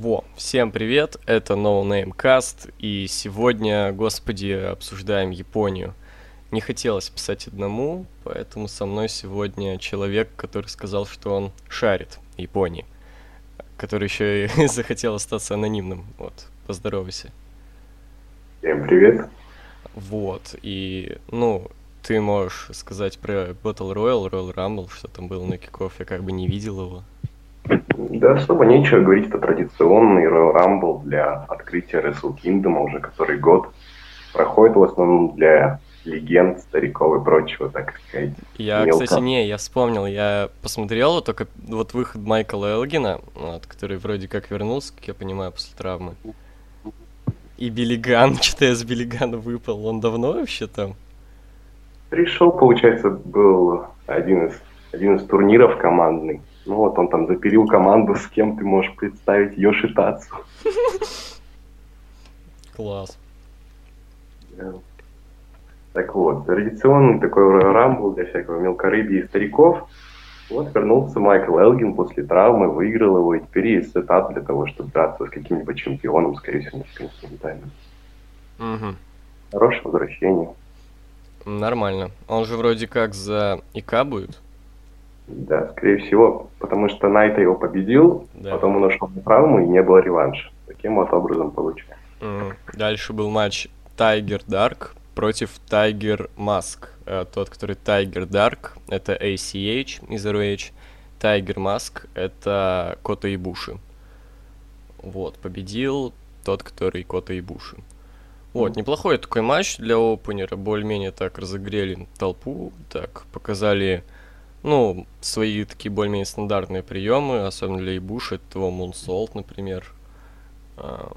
Во, всем привет, это No Name Cast, и сегодня, господи, обсуждаем Японию. Не хотелось писать одному, поэтому со мной сегодня человек, который сказал, что он шарит Японии, который еще и захотел остаться анонимным. Вот, поздоровайся. Всем привет. Вот, и, ну, ты можешь сказать про Battle Royale, Royal Rumble, что там было на киков, я как бы не видел его. Да, особо нечего говорить, это традиционный Royal Rumble для открытия Wrestle Kingdom уже который год. Проходит в основном для легенд, стариков и прочего, так сказать. Я, мелко. кстати, не, я вспомнил, я посмотрел только вот выход Майкла Элгина, вот, который вроде как вернулся, как я понимаю, после травмы. И Биллиган, что-то я с Биллигана выпал, он давно вообще там? Пришел, получается, был один из, один из турниров командный. Ну вот он там запилил команду, с кем ты можешь представить Йоши Тацу. Класс. Так вот, традиционный такой рамбл для всякого мелкорыбья и стариков. Вот вернулся Майкл Элгин после травмы, выиграл его, и теперь есть сетап для того, чтобы драться с каким-нибудь чемпионом, скорее всего, не континентальным. Угу. Хорошее возвращение. Нормально. Он же вроде как за ИК будет. Да, скорее всего, потому что Найта его победил, да. потом он ушел на травму и не было реванша. Таким вот образом получилось. Mm. Дальше был матч Тайгер Дарк против Тайгер Маск. Э, тот, который Тайгер Дарк, это ACH из ROH. Тайгер Маск это Кота Ибуши. Вот, победил тот, который Кота Ибуши. Вот, неплохой такой матч для опенера, более-менее так разогрели толпу, так показали ну, свои такие более-менее стандартные приемы, особенно для Ибуша, это его Moonsault, например. А,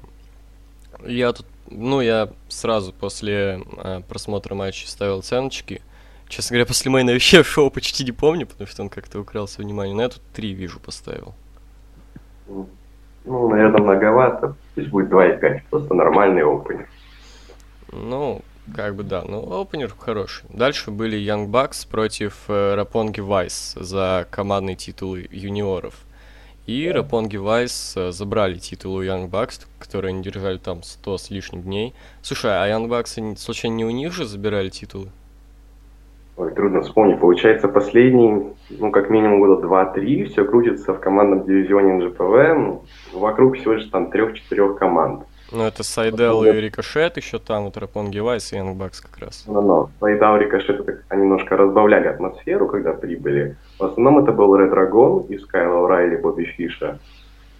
я тут, ну, я сразу после а, просмотра матча ставил оценочки. Честно говоря, после мейна вообще шоу почти не помню, потому что он как-то укрался внимание. Но я тут три вижу поставил. Ну, наверное, многовато. Пусть будет 2,5. Просто нормальный опенер. Ну, как бы да, ну опенер хороший. Дальше были Young Bucks против э, Рапонги Вайс за командные титулы юниоров. И yeah. Рапонги Вайс э, забрали титул у Young Bucks, которые они держали там 100 с лишним дней. Слушай, а Young Bucks, случайно не у них же забирали титулы? Ой, трудно вспомнить. Получается, последний, ну, как минимум года 2-3, все крутится в командном дивизионе НЖПВ. Вокруг всего лишь там трех-четырех команд. Ну, это Сайдел и Рикошет еще там, вот Roppongi Vice и Young Bucks как раз. Ну, ну, Сайдел и Рикошет это немножко разбавляли атмосферу, когда прибыли. В основном это был reDRagon из Кайла Райли, Бобби Фиша,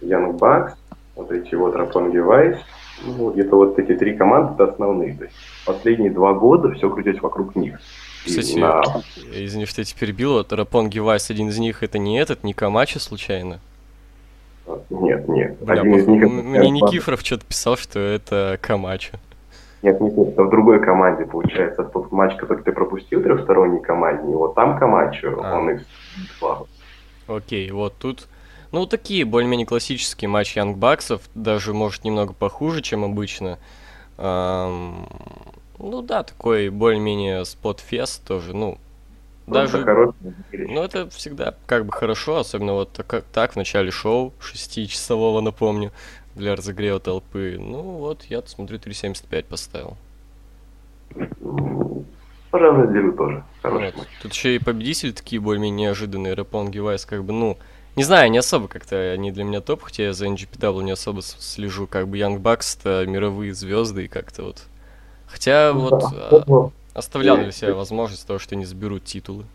Young Bucks, вот эти вот Roppongi Vice. Ну, где-то вот эти три команды это основные. То есть последние два года все крутилось вокруг них. Кстати, на... извини, что я тебя перебил, вот Roppongi Vice, один из них это не этот, не Камача случайно? Нет, нет. Бля, Один из них мне Никифоров что-то писал, что это Камачо. Нет, нет, нет, это в другой команде, получается. Тот матч, который ты пропустил, трехсторонний командный, вот там Камачо, а. он из Окей, вот тут... Ну, такие более-менее классические матчи Янг Баксов, даже, может, немного похуже, чем обычно. Эм, ну да, такой более-менее спот-фест тоже, ну, даже, ну это всегда как бы хорошо, особенно вот так, так в начале шоу, шестичасового, напомню, для разогрева толпы. Ну вот, я смотрю, 3.75 поставил. Разделю тоже. Хороший вот. Тут еще и победители такие более-менее неожиданные, Рэпон Гевайс, как бы, ну, не знаю, не особо как-то они для меня топ, хотя я за NGPW не особо слежу, как бы Young Bucks это мировые звезды и как-то вот. Хотя ну, вот да. Оставлял ли себе возможность того, что они заберут титулы?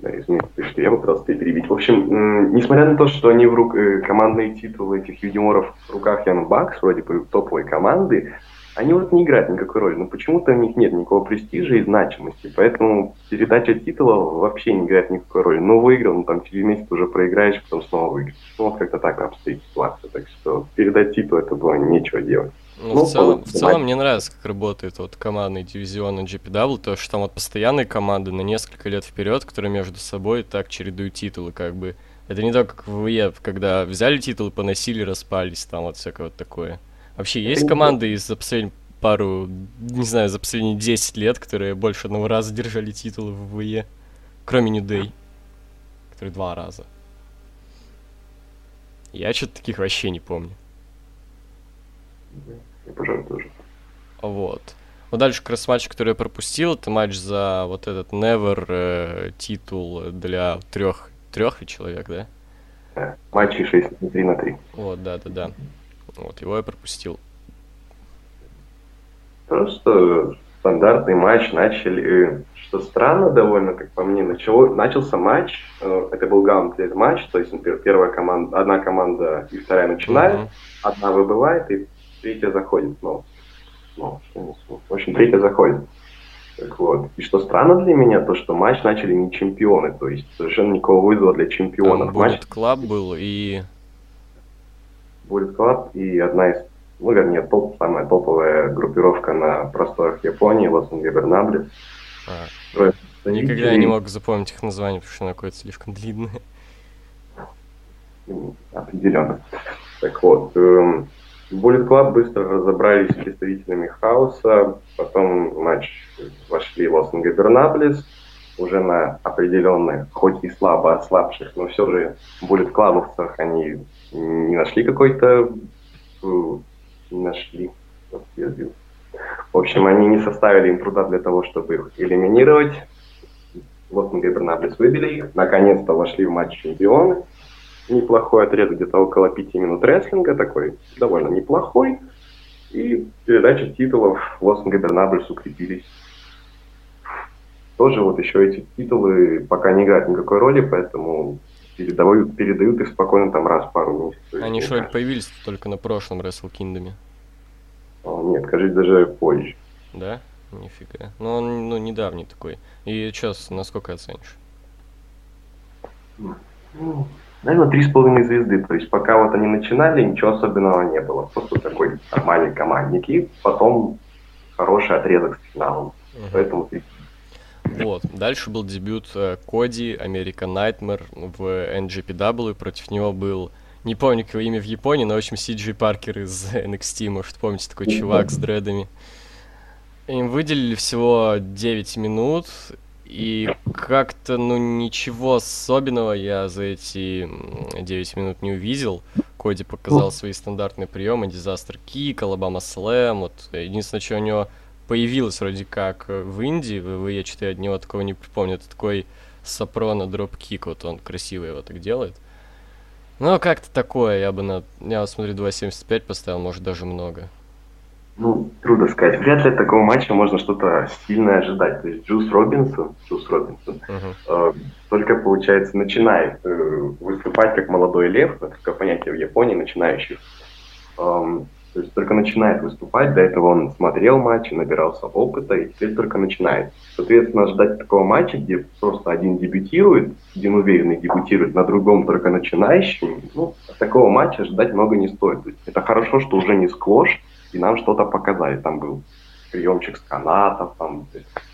Да, извините, что я попытался тебя перебить. В общем, несмотря на то, что они в рук, э, командные титулы этих юниоров в руках Ян Бакс, вроде бы топовой команды, они вот не играют никакой роли. Но почему-то у них нет никакого престижа и значимости. Поэтому передача титула вообще не играет никакой роли. Ну, выиграл, ну там через месяц уже проиграешь, потом снова выиграешь. Ну, вот как-то так обстоит ситуация. Так что передать титул это было нечего делать. Ну, ну, в, целом, в целом мне нравится, как работает вот командный дивизион GPW, то что там вот постоянные команды на несколько лет вперед, которые между собой так чередуют титулы, как бы. Это не так, как в ВЕ, когда взяли титулы, поносили, распались, там вот всякое вот такое. Вообще есть команды из за последних пару, не знаю, за последние 10 лет, которые больше одного раза держали титулы в ВЕ, кроме New Day, который два раза. Я что-то таких вообще не помню. Я, пожалуй, тоже. Вот. Вот дальше как раз матч, который я пропустил, это матч за вот этот Never э, титул для трех, трех человек, да? Да. Матчи 6 3 на 3. Вот, да, да, да. Вот, его я пропустил. Просто стандартный матч начали, э, что странно довольно, как по мне, начало, начался матч, э, это был гаунтлет матч, то есть первая команда, одна команда и вторая начинает, uh-huh. одна выбывает и третья заходит снова. Ну, в общем, третья заходит. Так вот. И что странно для меня, то что матч начали не чемпионы, то есть совершенно никакого вызова для чемпионов. Там Bullet Club был и... Bullet Club и одна из, ну, вернее, топ, самая топовая группировка на просторах Японии, Лос Инвернаблес. А. Никогда не мог запомнить их название, потому что оно какое-то слишком длинное. Определенно. Так вот, эм, Bullet Club быстро разобрались с представителями хаоса, потом в матч вошли Лос Габернаблес, уже на определенных, хоть и слабо ослабших, но все же Bullet Clubовцах они не нашли какой-то... Э, не нашли... В общем, они не составили им труда для того, чтобы их элиминировать. Лос Габернаблес выбили их, наконец-то вошли в матч чемпионы неплохой отрезок, где-то около пяти минут рестлинга, такой довольно неплохой. И передача титулов Лос Габернабльс укрепились. Тоже вот еще эти титулы пока не играют никакой роли, поэтому передают, передают их спокойно там раз в пару месяцев. Они что, появились только на прошлом Wrestle Kingdom? Нет, кажется, даже позже. Да? Нифига. Ну, он ну, недавний такой. И сейчас насколько оценишь? Ну, Наверное, три с половиной звезды. То есть пока вот они начинали, ничего особенного не было. Просто такой нормальный командник. И потом хороший отрезок с финалом. Угу. Поэтому вот. Дальше был дебют э, Коди, American Nightmare в NGPW. Против него был, не помню его имя в Японии, но, в общем, Сиджи Паркер из NXT, может, помните, такой чувак с дредами. Им выделили всего 9 минут, и как-то, ну, ничего особенного я за эти 9 минут не увидел. Коди показал свои стандартные приемы, дизастер кик, Алабама слэм. Вот единственное, что у него появилось вроде как в Индии, в я что-то от него такого не припомню. Это такой с апрона dropkick, вот он красиво его так делает. Ну, как-то такое, я бы на... Я, смотрю, 2.75 поставил, может, даже много. Ну, трудно сказать. Вряд ли от такого матча можно что-то сильное ожидать. То есть Джус Робинсон, Джус Робинсон uh-huh. э, только, получается, начинает э, выступать как молодой лев, это такое понятие в Японии, начинающих. Э, то есть только начинает выступать, до этого он смотрел матчи, набирался опыта, и теперь только начинает. Соответственно, ожидать такого матча, где просто один дебютирует, один уверенный дебютирует, на другом только начинающий, ну, такого матча ожидать много не стоит. Это хорошо, что уже не сквош, и нам что-то показали. Там был приемчик с канатов, там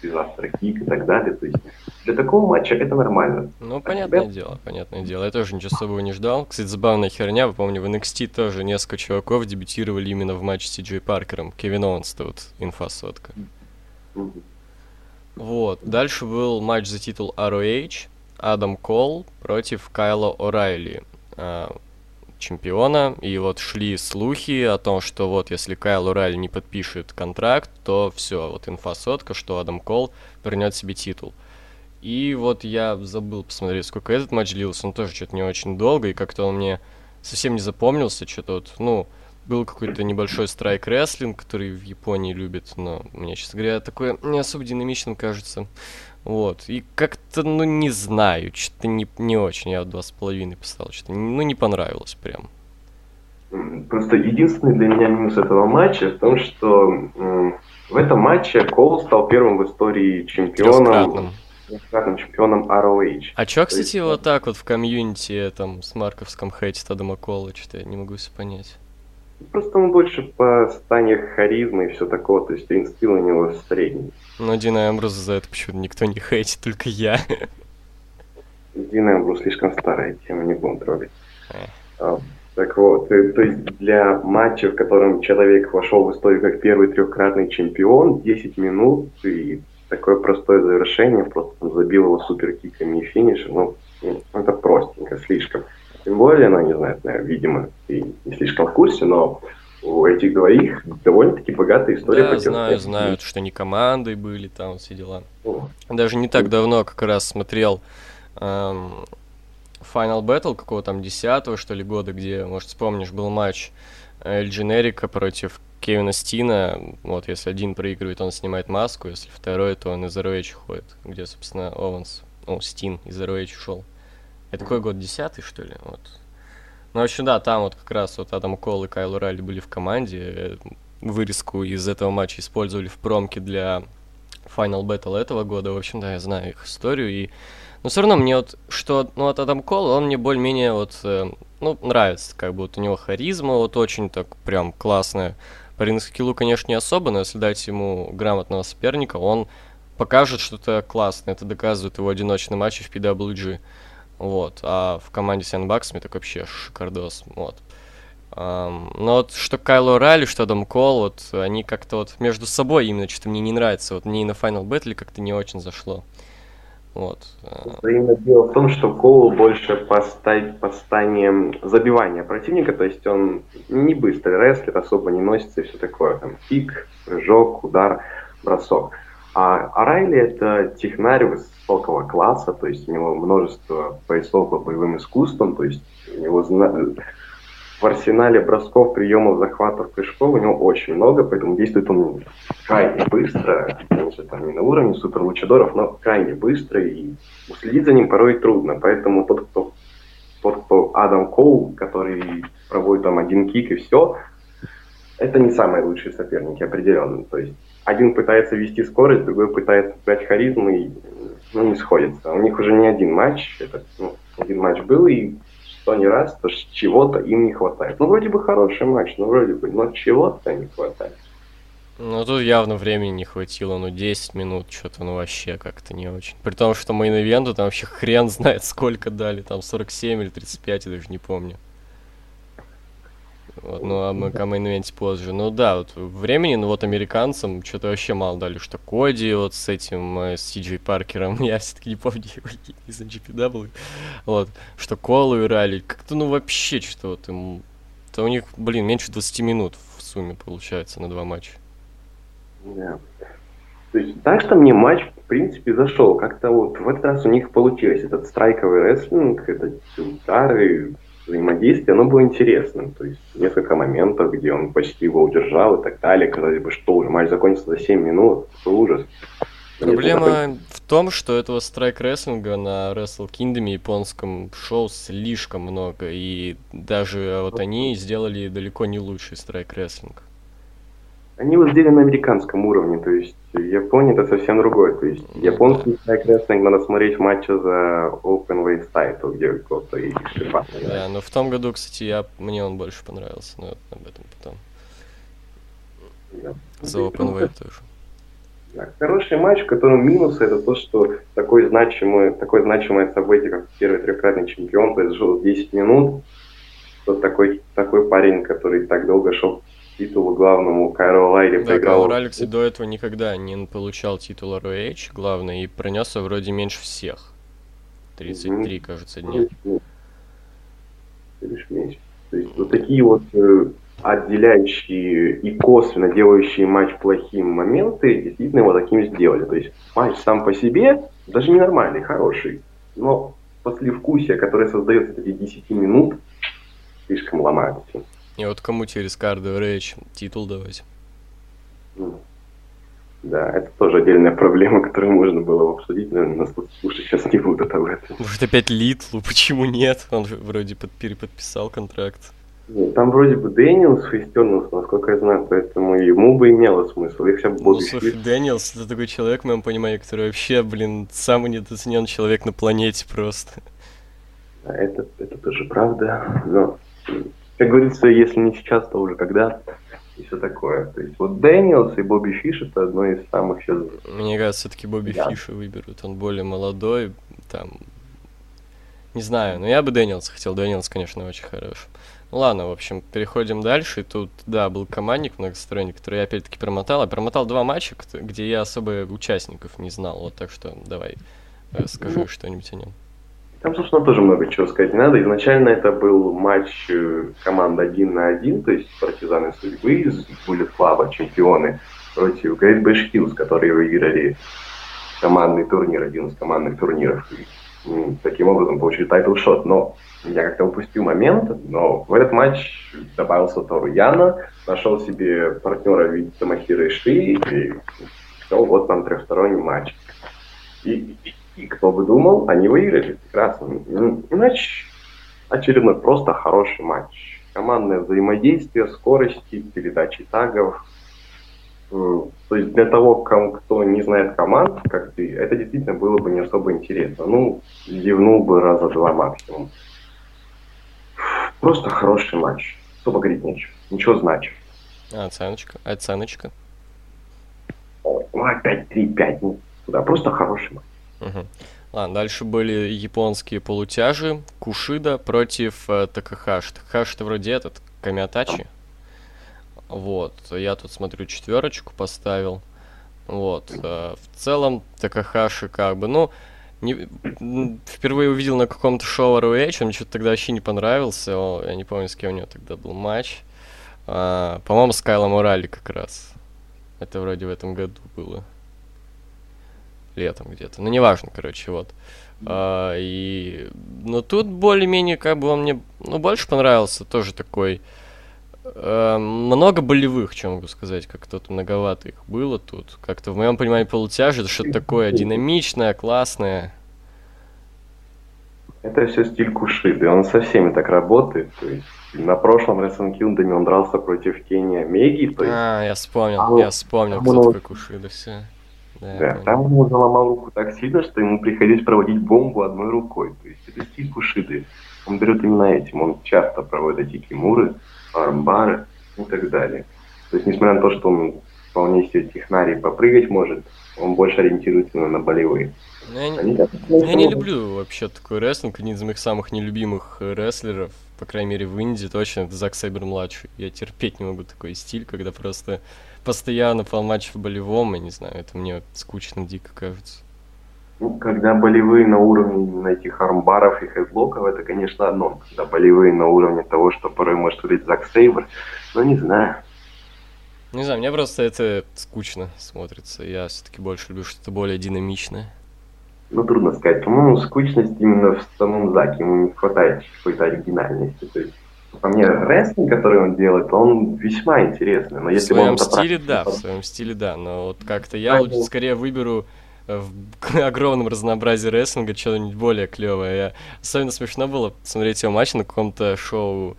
дизастер кик и так далее. То есть для такого матча это нормально. Ну, а понятное тебя... дело, понятное дело. Я тоже ничего особого не ждал. Кстати, забавная херня, вы помню, в NXT тоже несколько чуваков дебютировали именно в матче с Си Джей Паркером. Кевин Оуэнс-то вот инфа сотка. Вот. Дальше был матч за титул ROH. Адам Кол против Кайла О'Райли. Чемпиона, и вот шли слухи о том, что вот если Кайл Ураль не подпишет контракт, то все, вот инфа сотка, что Адам Кол вернет себе титул. И вот я забыл посмотреть, сколько этот матч длился, он тоже что-то не очень долго, и как-то он мне совсем не запомнился, что-то вот, ну, был какой-то небольшой страйк рестлинг, который в Японии любят, но мне, честно говоря, такое не особо динамичным кажется. Вот. И как-то, ну, не знаю, что-то не, не очень. Я два с половиной поставил. Что-то, ну, не понравилось прям. Просто единственный для меня минус этого матча в том, что м, в этом матче Кол стал первым в истории чемпионом. Трехкратным чемпионом ROH. А чё, кстати, есть, вот так вот в комьюнити, там, с Марковском хейтит Адама Кола, что-то я не могу себе понять. Просто он больше по стане харизмы и все такое, то есть инстил у него средний. Но Дина Эмбрус за это почему-то никто не хейтит, только я. Дина Эмбрус слишком старая тема, не будем трогать. А, так вот, то, э, то есть для матча, в котором человек вошел в историю как первый трехкратный чемпион, 10 минут и такое простое завершение, просто там забил его суперкиками и финишем, ну, это простенько, слишком. Тем более, ну, не знаю, видимо, ты не слишком в курсе, но у этих двоих довольно-таки богатая история. Да, знаю, знают, что не командой были, там все дела. О. Даже не так давно как раз смотрел эм, Final Battle какого там десятого что ли, года, где, может, вспомнишь, был матч Эль Дженерика против Кевина Стина. Вот, если один проигрывает, он снимает маску, если второй, то он из ROH ходит, где, собственно, Ованс, ну, Стин из ROH ушел. Это какой год, десятый, что ли? Вот. Ну, в общем, да, там вот как раз вот Адам Кол и Кайл Райли были в команде. Вырезку из этого матча использовали в промке для Final Battle этого года. В общем, да, я знаю их историю. И... Но все равно мне вот, что, ну, вот Адам Кол, он мне более-менее вот, э, ну, нравится. Как бы вот у него харизма вот очень так прям классная. По ринг-скиллу, конечно, не особо, но если дать ему грамотного соперника, он покажет что-то классное. Это доказывает его одиночный матч в PWG. Вот. А в команде с Янбаксами так вообще шикардос. Вот. Um, но вот что Кайло Райли, что Адам Кол, вот они как-то вот между собой именно что-то мне не нравится. Вот мне и на Final Battle как-то не очень зашло. Вот. Именно дело в том, что Коул больше по, ста- по стане забивания противника, то есть он не быстрый рестлер, особо не носится и все такое. Там пик, прыжок, удар, бросок. А, а Райли это технарь высокого класса, то есть у него множество поясов по боевым искусствам, то есть у него в арсенале бросков, приемов, захватов, прыжков у него очень много, поэтому действует он крайне быстро, конечно, там не на уровне супер лучадоров, но крайне быстро, и уследить за ним порой трудно, поэтому тот, кто, тот, кто Адам Коул, который проводит там один кик и все, это не самые лучшие соперники, определенно, то есть один пытается вести скорость, другой пытается брать харизму, и ну, не сходится. У них уже не один матч, это, ну, один матч был, и что не раз, то чего-то им не хватает. Ну, вроде бы хороший матч, ну, вроде бы, но чего-то не хватает. Ну, тут явно времени не хватило, ну, 10 минут, что-то, ну, вообще как-то не очень. При том, что мейн-ивенту там вообще хрен знает, сколько дали, там 47 или 35, я даже не помню. Вот, ну, а мы к мейн позже. Ну да, вот времени, ну вот американцам что-то вообще мало дали, что Коди вот с этим, э, с Си Паркером, я все-таки не помню его из NGPW, вот, что Колу играли, как-то ну вообще что-то вот им, то у них, блин, меньше 20 минут в сумме получается на два матча. Да. То есть, так что мне матч, в принципе, зашел. Как-то вот в этот раз у них получилось. Этот страйковый рестлинг, этот удары, взаимодействие, оно было интересным. То есть несколько моментов, где он почти его удержал и так далее. Казалось бы, что уже матч закончится за 7 минут. Это ужас. Проблема в том, что этого страйк-рестлинга на Wrestle Kingdom японском шоу слишком много, и даже вот они сделали далеко не лучший страйк-рестлинг. Они вот сделали на американском уровне, то есть Япония это совсем другое. То есть японский сайк рестлинг надо смотреть в матче за Open Weight Title, где кто-то и. Да, но в том году, кстати, я, мне он больше понравился, но об этом потом. Да. За Open Weight тоже. Да, хороший матч, в котором минус это то, что такой значимый, такое значимое событие, как первый трехкратный чемпион, произошел 10 минут. Что такой, такой парень, который так долго шел титулу главному Кайро Лайли да, проиграл. Кайро Райли, до этого никогда не получал титул ROH главный и пронесся вроде меньше всех. 33, mm-hmm. кажется, дней. Лишь меньше. То есть вот такие вот э, отделяющие и косвенно делающие матч плохим моменты действительно его таким сделали. То есть матч сам по себе даже ненормальный, хороший, но послевкусие, которое создается эти 10 минут, слишком ломает все. И вот кому через Кардо Рейч титул давать? Да, это тоже отдельная проблема, которую можно было обсудить, наверное, нас тут слушать сейчас не будут об этом. Может опять Литалу, почему нет? Он же вроде под, переподписал контракт. Нет, там вроде бы Дэниелс фейстернулся, насколько я знаю, поэтому ему бы имело смысл. Если бы ну, слушай, Дэниелс это такой человек, в моем понимании, который вообще, блин, самый недооценен человек на планете просто. Это, это тоже правда, но как говорится, если не сейчас, то уже когда и все такое. То есть вот Дэниелс и Бобби Фиш это одно из самых сейчас... Мне кажется, все-таки Бобби да. Фиша выберут. Он более молодой, там... Не знаю, но я бы Дэниелс хотел. Дэниелс, конечно, очень хорош. Ну ладно, в общем, переходим дальше. И тут, да, был командник многосторонний, который я опять-таки промотал. Я промотал два матча, где я особо участников не знал. Вот так что давай, э, скажи ну, что-нибудь о нем. Там, собственно, тоже много чего сказать не надо. Изначально это был матч э, команд один на один, то есть партизаны судьбы из Bullet Club, чемпионы, против Great Bash Heel, которые выиграли командный турнир, один из командных турниров. И, таким образом получили title shot. Но я как-то упустил момент, но в этот матч добавился Тору Яно, нашел себе партнера в виде Томохиро Ишии, и все, вот там трехсторонний матч. И, и, и кто бы думал, они выиграли. Прекрасно. Иначе очередной просто хороший матч. Командное взаимодействие, скорости, передачи тагов. То есть для того, кто не знает команд, как ты, это действительно было бы не особо интересно. Ну, зевнул бы раза два максимум. Просто хороший матч. Особо говорить нечего. Ничего значит. А, оценочка? Оценочка? Ой, ну опять 3-5. Туда просто хороший матч. Ладно, дальше были японские полутяжи, Кушида против э, Такахаши. Такахаши это вроде этот, Камиатачи. Вот, я тут смотрю четверочку поставил. Вот, э, в целом Такахаши как бы, ну, не, впервые увидел на каком-то шоу ROH, он мне что-то тогда вообще не понравился, о, я не помню, с кем у него тогда был матч. А, по-моему, с Кайлом Морали как раз. Это вроде в этом году было летом где-то. Ну, неважно, короче, вот. А, и... Но тут более-менее, как бы он мне, ну, больше понравился. Тоже такой... Э, много болевых, что могу сказать, как-то многовато их было тут. Как-то в моем понимании полутяжи это что-то такое динамичное, классное. Это все стиль Кушиды, он со всеми так работает. То есть на прошлом Wrestling Kingdom он дрался против Кения Меги. То есть... А, я вспомнил, а, я вспомнил, кто он... такой Кушида, все. Да, там он заломал руку так сильно, что ему приходилось проводить бомбу одной рукой. То есть это стиль Кушиды. Он берет именно этим. Он часто проводит эти кимуры, армбары и так далее. То есть, несмотря на то, что он вполне себе технарий попрыгать может, он больше ориентируется на болевые. Ну, я, не, я не люблю вообще такой рестлинг, один из моих самых нелюбимых рестлеров, по крайней мере в Индии точно, это Зак Сайбер младший. Я терпеть не могу такой стиль, когда просто постоянно пол матч в болевом, я не знаю, это мне скучно дико кажется. Ну, когда болевые на уровне этих армбаров и хедлоков, это, конечно, одно. Когда болевые на уровне того, что порой может вылить Зак Сейбр, ну, не знаю. Не знаю, мне просто это скучно смотрится. Я все-таки больше люблю что-то более динамичное. Ну, трудно сказать. По-моему, скучность именно в самом Заке. Ему не хватает какой-то оригинальности. То есть по мне, рестлинг, который он делает, он весьма интересный. Но если в своем он стиле, да, в своем стиле, да. Но вот как-то я лучше скорее выберу э, в огромном разнообразии рестлинга что-нибудь более клевое. Особенно смешно было смотреть его матч на каком-то шоу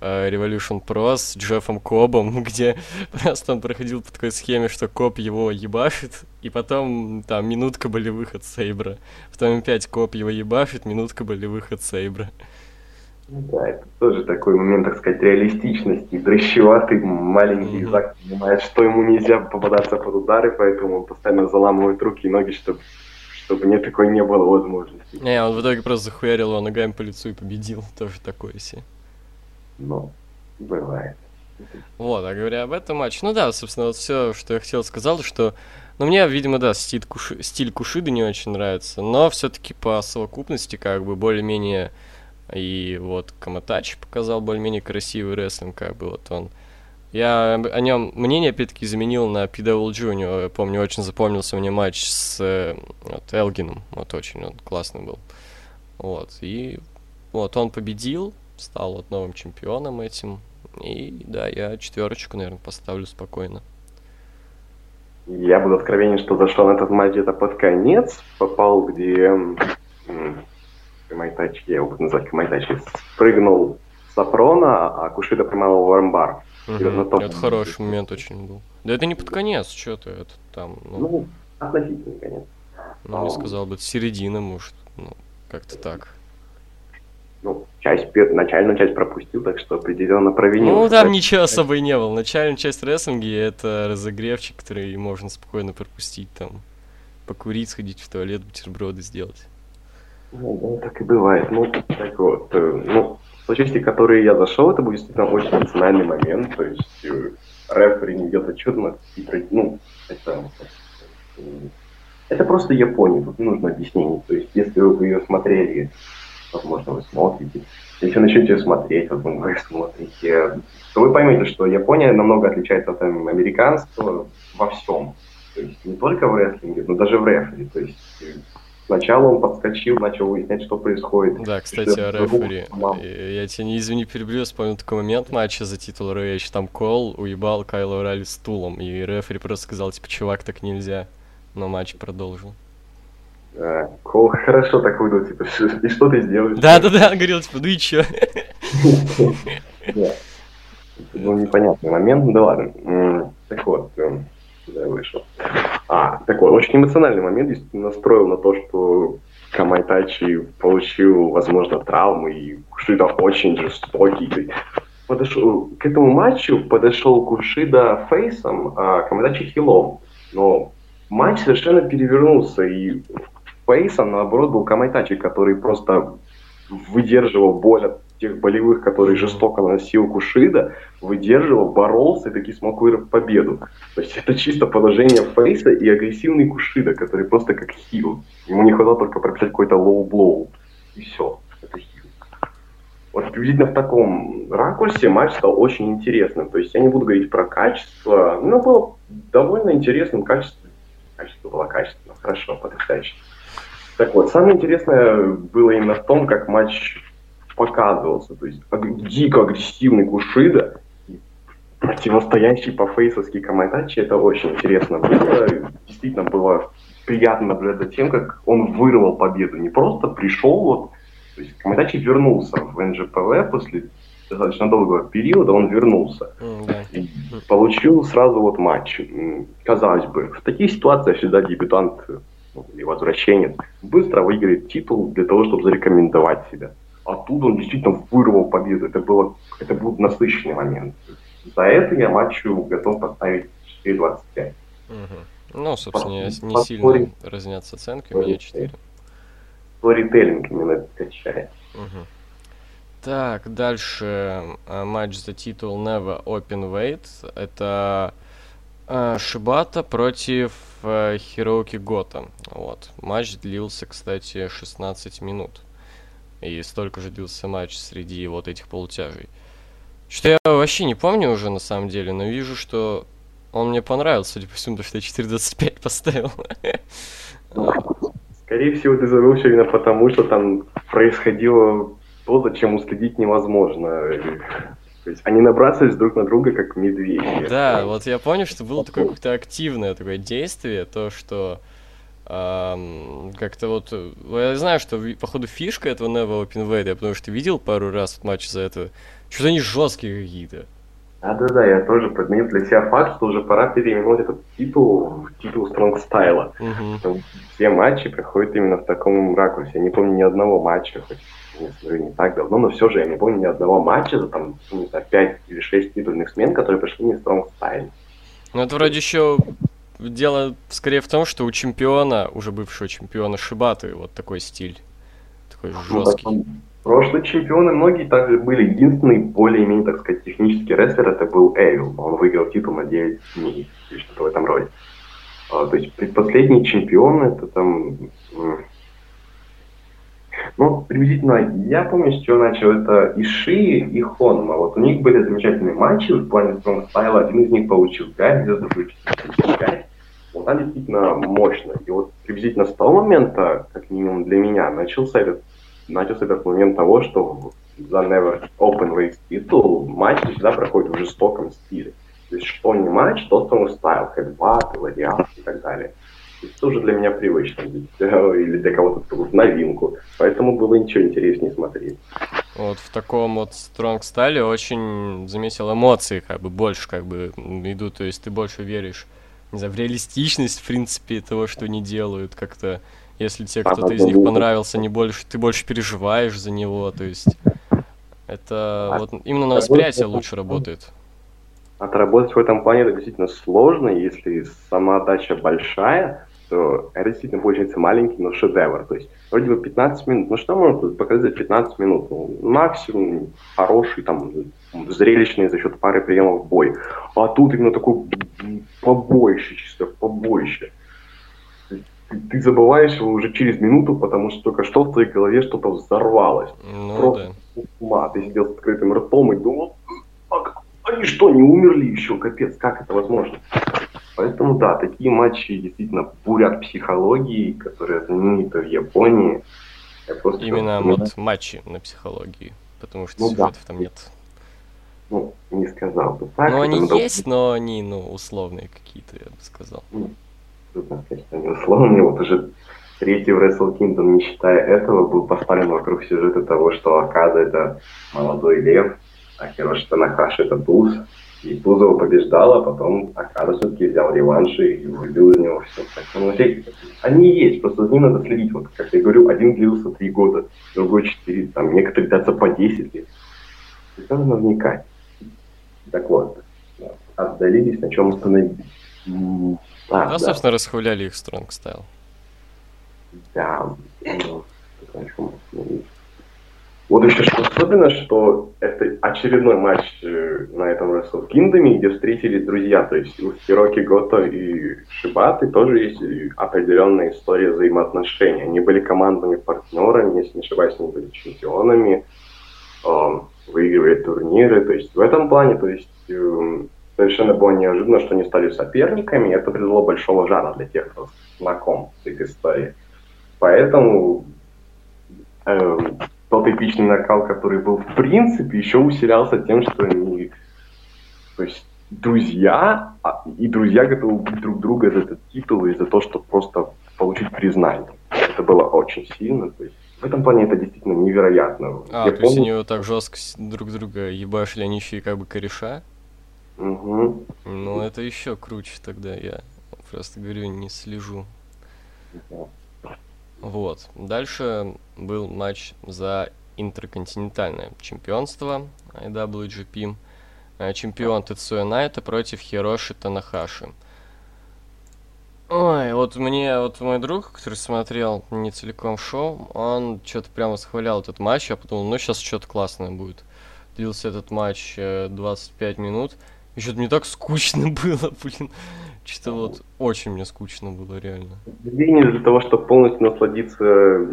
э, Revolution Pro с Джеффом Кобом, где просто он проходил по такой схеме, что Коб его ебашит, и потом там минутка болевых от Сейбра. Потом опять Коб его ебашит, минутка болевых от Сейбра. Да, это тоже такой момент, так сказать, реалистичности. Дрыщеватый маленький. Зак понимает, что ему нельзя попадаться под удары, поэтому он постоянно заламывает руки и ноги, чтобы чтобы не такой не было возможности. Не, он в итоге просто захуярил его ногами по лицу и победил. Тоже такое себе. Ну, бывает. Вот, а говоря об этом матче, ну да, собственно, вот все, что я хотел сказать, что, ну мне, видимо, да, стиль, Куши, стиль Кушиды не очень нравится, но все-таки по совокупности, как бы, более-менее и вот Каматачи показал более-менее красивый рестлинг, как бы вот он. Я о нем мнение, опять-таки, заменил на PWG. У него, я помню, очень запомнился мне матч с э, вот, Элгином. Вот очень он классный был. Вот. И вот он победил, стал вот новым чемпионом этим. И да, я четверочку, наверное, поставлю спокойно. Я буду откровенен, что зашел на этот матч где-то под конец, попал, где Камайтачи, я его буду называть Камайтачи, спрыгнул с Апрона, а Кушида поймал его в армбар. Угу. Это хороший момент очень был. Да это не под конец, что ты, это там... Ну, ну относительно конец. Ну, не сказал бы, середина, может, ну, как-то так. Ну, часть, начальную часть пропустил, так что определенно провинил. Ну, там ничего особо и не было. Начальная часть рестлинги — это разогревчик, который можно спокойно пропустить, там, покурить, сходить в туалет, бутерброды сделать. Ну, да, так и бывает. Ну, так вот, э, ну, по части, которые я зашел, это будет действительно очень эмоциональный момент, то есть э, рефери не идет отчетно, ну, это, это просто Япония, тут нужно объяснений. То есть, если вы ее смотрели возможно, вы смотрите. Если начнете смотреть, возможно, вы смотрите, то вы поймете, что Япония намного отличается от американского во всем. То есть не только в рестлинге, но даже в рефери. То есть Сначала он подскочил, начал выяснять, что происходит. Да, кстати, о рефери. Я тебя не извини, перебью, вспомнил такой момент матча за титул РВЧ. Там Кол уебал Кайла Райли стулом, и рефери просто сказал, типа, чувак, так нельзя. Но матч продолжил. Да, Кол хорошо так выдал, типа, и что ты сделаешь? Да-да-да, он говорил, типа, ну и чё? Ну, непонятный момент, ну да ладно. Так вот, эм, да, вышел. А, такой очень эмоциональный момент, настроил на то, что Камайтачи получил, возможно, травмы, и Кушида очень жестокий. Подошел, к этому матчу подошел Кушида фейсом, а Камайтачи хилом. Но матч совершенно перевернулся, и фейсом, наоборот, был Камайтачи, который просто выдерживал боль от тех болевых, которые жестоко наносил Кушида, выдерживал, боролся и таки смог выиграть победу. То есть это чисто положение фейса и агрессивный Кушида, который просто как хил. Ему не хватало только прописать какой-то low blow. И все. Это хил. Вот приблизительно в таком ракурсе матч стал очень интересным. То есть я не буду говорить про качество, но было довольно интересным качеством. Качество было качественно, хорошо, потрясающе. Так вот, самое интересное было именно в том, как матч показывался. То есть дико агрессивный Кушида, противостоящий по фейсовски Камайтачи, это очень интересно было. Действительно было приятно наблюдать за тем, как он вырвал победу. Не просто пришел, вот, то есть Камайтачи вернулся в НЖПВ после достаточно долгого периода, он вернулся. И получил сразу вот матч. Казалось бы, в таких ситуациях всегда дебютант ну, или возвращенец быстро выиграет титул для того, чтобы зарекомендовать себя. А тут он действительно вырвал победу. Это, было, это был насыщенный момент. За это я матчу готов поставить 4.25. Угу. Ну, собственно, не сильно разнятся оценки, у меня 4. Сторителлинг именно качает. Угу. Так, дальше а, матч за титул Never Open Weight. Это э, Шибата против э, Хироуки Гота. Вот. Матч длился, кстати, 16 минут. И столько же длился матч среди вот этих полутяжей. Что я вообще не помню уже на самом деле, но вижу, что он мне понравился, судя по всему, потому что я 4.25 поставил. Скорее всего, ты забыл все именно потому, что там происходило то, зачем уследить невозможно. То есть они набрасывались друг на друга, как медведи. Да, вот я помню, что было такое какое-то активное такое действие, то, что как-то вот... Э, я знаю, что походу фишка этого Never Open я потому что видел пару раз вот матч за это. Что-то они жесткие какие-то. Да-да-да, я тоже подменил для себя факт, что уже пора переименовать этот титул в титул Strong Style. Угу. Все матчи проходят именно в таком ракурсе. Я не помню ни одного матча, хоть не смотрю не так давно, но все же я не помню ни одного матча за там, не знаю, 5 или 6 титульных смен, которые прошли не в Strong Style. Ну это вроде еще дело скорее в том, что у чемпиона, уже бывшего чемпиона Шибаты, вот такой стиль. Такой жесткий. Ну, прошлые чемпионы многие также были. Единственный более-менее, так сказать, технический рестлер это был Эвил. Он выиграл титул на 9 дней, или что-то в этом роде. А, то есть предпоследний чемпион это там ну, приблизительно, я помню, с чего начал, это Иши и Хонма. Вот у них были замечательные матчи в плане стайла. Один из них получил 5 звезд, другой 5. Она действительно мощная. И вот приблизительно с того момента, как минимум для меня, начался этот, начался этот момент того, что за Never Open Race титул матч всегда проходит в жестоком стиле. То есть что не матч, то strong стайл, хэдбат, вариант и так далее. Это уже для меня привычно, или для кого-то это новинку. Поэтому было ничего интереснее смотреть. Вот в таком вот стронг стайле очень заметил эмоции, как бы больше как бы идут, то есть ты больше веришь не знаю, в реалистичность, в принципе, того, что они делают, как-то, если тебе кто-то из них понравился, не больше, ты больше переживаешь за него, то есть это а вот именно на восприятие лучше работает. Отработать в этом плане это действительно сложно, если сама дача большая, то это действительно получается маленький, но шедевр. То есть вроде бы 15 минут. Ну что можно показать за 15 минут? Ну, максимум хороший, там, зрелищный за счет пары приемов бой. А тут именно такой побоище, чисто побоище. ты забываешь его уже через минуту, потому что только что в твоей голове что-то взорвалось. Ну Просто да. ума. Ты сидел с открытым ртом и думал, а они что, не умерли еще? Капец, как это возможно? Поэтому да, такие матчи действительно бурят психологии, которые знамениты в Японии. Я просто Именно вот матчи на психологии, потому что Ну да. сюжетов там нет. Ну, не сказал бы так. Ну, они есть, но они, ну, условные какие-то, я бы сказал. Трудно сказать, что они условные. Вот уже третий Wrestle Kingdom, не считая этого, был поставлен вокруг сюжета того, что Акада это молодой лев, а Хироши Танахаши это туз. И Туза его побеждал, а потом Акада все-таки взял реванш и выбил из него все. Поэтому вообще, они есть, просто за ним надо следить. Вот, как я говорю, один длился три года, другой четыре, там, некоторые длятся по 10 лет. Есть надо вникать. Так вот, отдалились, на чем остановились. А, Да, собственно, расхваляли их Strong Style. Да. ну. Вот еще что особенно, что это очередной матч э, на этом Wrestle Kingdom, где встретились друзья. То есть у Хироки Гото и Шибаты тоже есть э, определенная история взаимоотношений. Они были командными партнерами, если не ошибаюсь, они были чемпионами, эм, выигрывали турниры. То есть в этом плане, то есть эм, совершенно было неожиданно, что они стали соперниками. и Это придало большого жара для тех, кто знаком с их историей. Поэтому эм, тот эпичный накал, который был в принципе, еще усилялся тем, что они, то есть друзья, а- и друзья готовы убить друг друга за этот титул и за то, чтобы просто получить признание. Это было очень сильно. То есть в этом плане это действительно невероятно. А, Я то есть помню- они вот так жестко друг друга ебашили, они еще и как бы кореша? Мгм. Ну, это еще круче тогда, я просто говорю, не слежу. Вот. Дальше был матч за интерконтинентальное чемпионство IWGP. Э, Чемпион Тецуя Найта против Хироши Танахаши. Ой, вот мне, вот мой друг, который смотрел не целиком шоу, он что-то прямо схвалял этот матч, я подумал, ну сейчас что-то классное будет. Длился этот матч э, 25 минут, и что-то мне так скучно было, блин. Что-то вот очень мне скучно было, реально. Сожалению, для того, чтобы полностью насладиться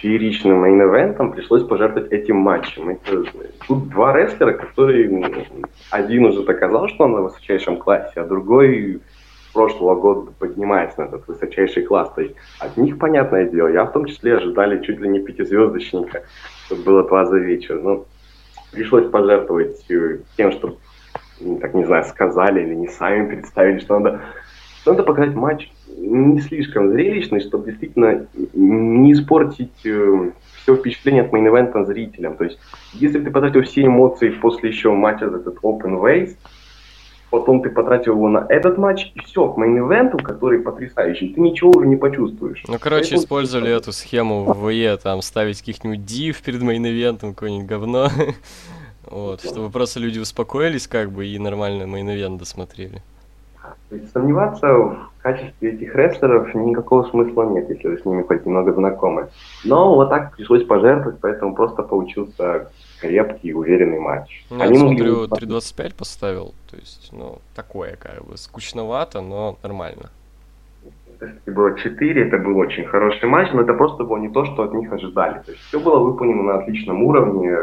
фееричным мейн-эвентом, пришлось пожертвовать этим матчем. Это- тут два рестлера, которые один уже доказал, что он на высочайшем классе, а другой с прошлого года поднимается на этот высочайший класс. То есть от них, понятное дело, я в том числе ожидали чуть ли не пятизвездочника, чтобы было два за вечер. Но пришлось пожертвовать э, тем, что, м, так не знаю, сказали или не сами представили, что надо надо показать матч не слишком зрелищный, чтобы действительно не испортить все впечатление от main event а зрителям. То есть, если ты потратил все эмоции после еще матча за этот openweight, потом ты потратил его на этот матч, и все, к main event у, который потрясающий, ты ничего уже не почувствуешь. Ну, короче, Поэтому- использовали эту схему в WWE, там, ставить каких-нибудь див перед main event ом, какое-нибудь говно. Вот, чтобы просто люди успокоились, как бы, и нормально main event досмотрели. Сомневаться в качестве этих рестлеров никакого смысла нет, если вы с ними хоть немного знакомы. Но вот так пришлось пожертвовать, поэтому просто получился крепкий, уверенный матч. Ну, Я Они могли смотрю, бы- 3.25 поставил, то есть, ну, такое, как бы, скучновато, но нормально. Если было 4, это был очень хороший матч, но это просто было не то, что от них ожидали. То есть все было выполнено на отличном уровне,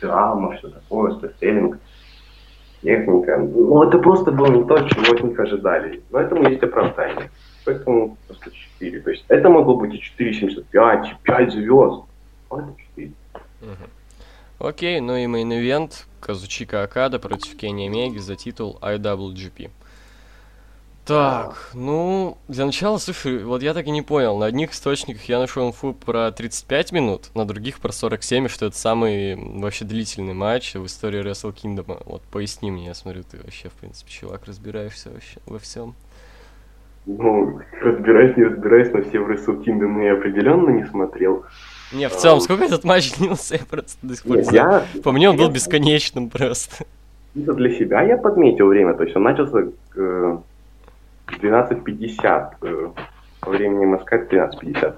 драма, все такое, сторителлинг, техника. Но это просто было не то, чего от них ожидали. Но этому есть оправдание. Поэтому просто 4. То есть это могло быть и 4,75, и 5 звезд. А это 4. Мгм. Окей, ну и main event Казучика Окада против Кенни Омеги за титул IWGP. Так, ну, для начала, слушай, вот я так и не понял. На одних источниках я нашел инфу про 35 минут, на других про 47, и что это самый вообще длительный матч в истории Wrestle Kingdom. Вот поясни мне, я смотрю, ты вообще, в принципе, чувак, разбираешься вообще во всем. Ну, разбираюсь, не разбираюсь, но все в Wrestle Kingdom я определенно не смотрел. Не, в целом, сколько этот матч длился, я просто до сих пор не Нет, знаю. я, По мне он был бесконечным просто. Чисто для себя я подметил время, то есть он начался э, 12.50, э, по времени Москвы 13.50. То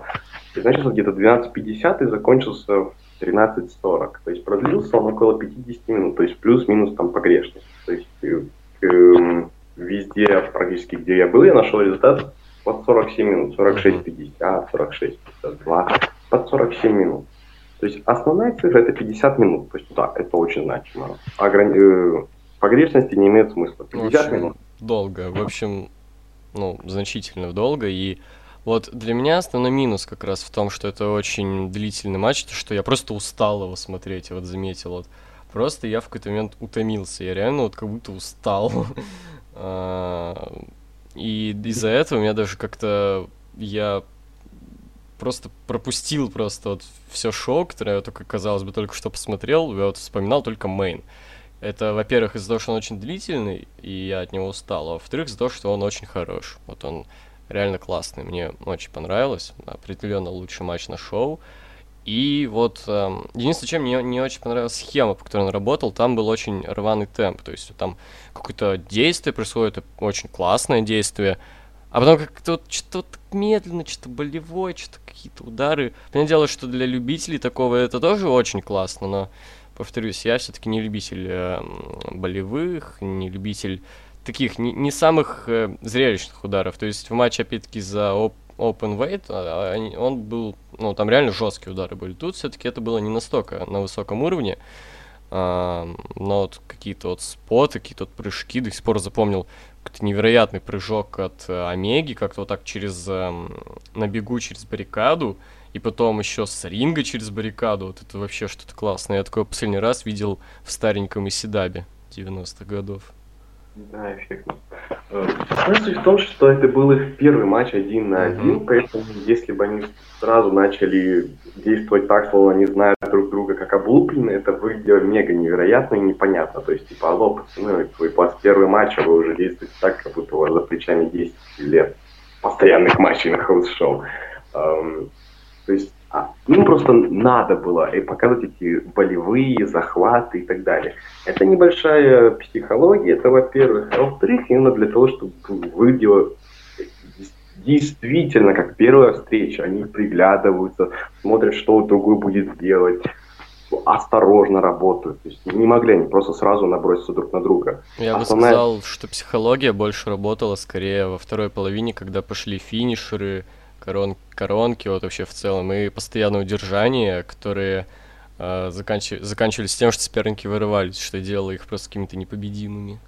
есть начался где-то в 12.50 и закончился в 13.40. То есть продлился он около 50 минут, то есть плюс-минус там погрешность. То есть э, эм, везде, практически где я был, я нашел результат под 47 минут, 46-50, 46-52, под 47 минут. То есть основная цифра это 50 минут. То есть да, это очень значимо. Ограни... Э, погрешности не имеет смысла. 50 общем, минут. Долго. В общем, ну, значительно долго. И вот для меня основной минус как раз в том, что это очень длительный матч, то что я просто устал его смотреть, вот заметил. Вот. Просто я в какой-то момент утомился. Я реально вот как будто устал. А, и из-за этого у меня даже как-то я просто пропустил просто вот все шоу, которое я только, казалось бы, только что посмотрел, я вот вспоминал только мейн. Это, во-первых, из-за того, что он очень длительный, и я от него устал, а во-вторых, из-за того, что он очень хорош. Вот он реально классный, мне очень понравилось, определенно лучший матч на шоу. И вот э, единственное, чем мне не очень понравилась схема, по которой он работал, там был очень рваный темп. То есть там какое-то действие происходит, очень классное действие, а потом как-то вот что-то медленно, что-то болевое, что-то какие-то удары. Понятное дело, что для любителей такого это тоже очень классно, но, повторюсь, я все-таки не любитель э, болевых, не любитель таких, не, не самых э, зрелищных ударов. То есть в матче, опять-таки, за оп open weight, а, он был, ну, там реально жесткие удары были. Тут все-таки это было не настолько на высоком уровне, а, но вот какие-то вот споты, какие-то вот прыжки, до сих пор запомнил какой-то невероятный прыжок от э, Омеги, как-то вот так через, э, на бегу через баррикаду, и потом еще с ринга через баррикаду, вот это вообще что-то классное. Я такое последний раз видел в стареньком Исидабе 90-х годов. Да, эффектно. Суть в том, что это был их первый матч один на один, mm-hmm. поэтому если бы они сразу начали действовать так, словно они знают друг друга как облупленные, это выглядело мега невероятно и непонятно. То есть, типа, алло, пацаны, вы после первого матча вы уже действуете так, как будто у вас за плечами 10 лет постоянных матчей на house show. Эм, то есть а, им просто надо было и показывать эти болевые захваты и так далее. Это небольшая психология, это во-первых. А во-вторых, именно для того, чтобы выглядело действительно как первая встреча. Они приглядываются, смотрят, что другой будет делать осторожно работают. То есть не могли они просто сразу наброситься друг на друга. Я Основная... бы сказал, что психология больше работала скорее во второй половине, когда пошли финишеры, корон, коронки, вот вообще в целом, и постоянное удержание, которые э, заканч... заканчивались тем, что соперники вырывались, что делало их просто какими-то непобедимыми.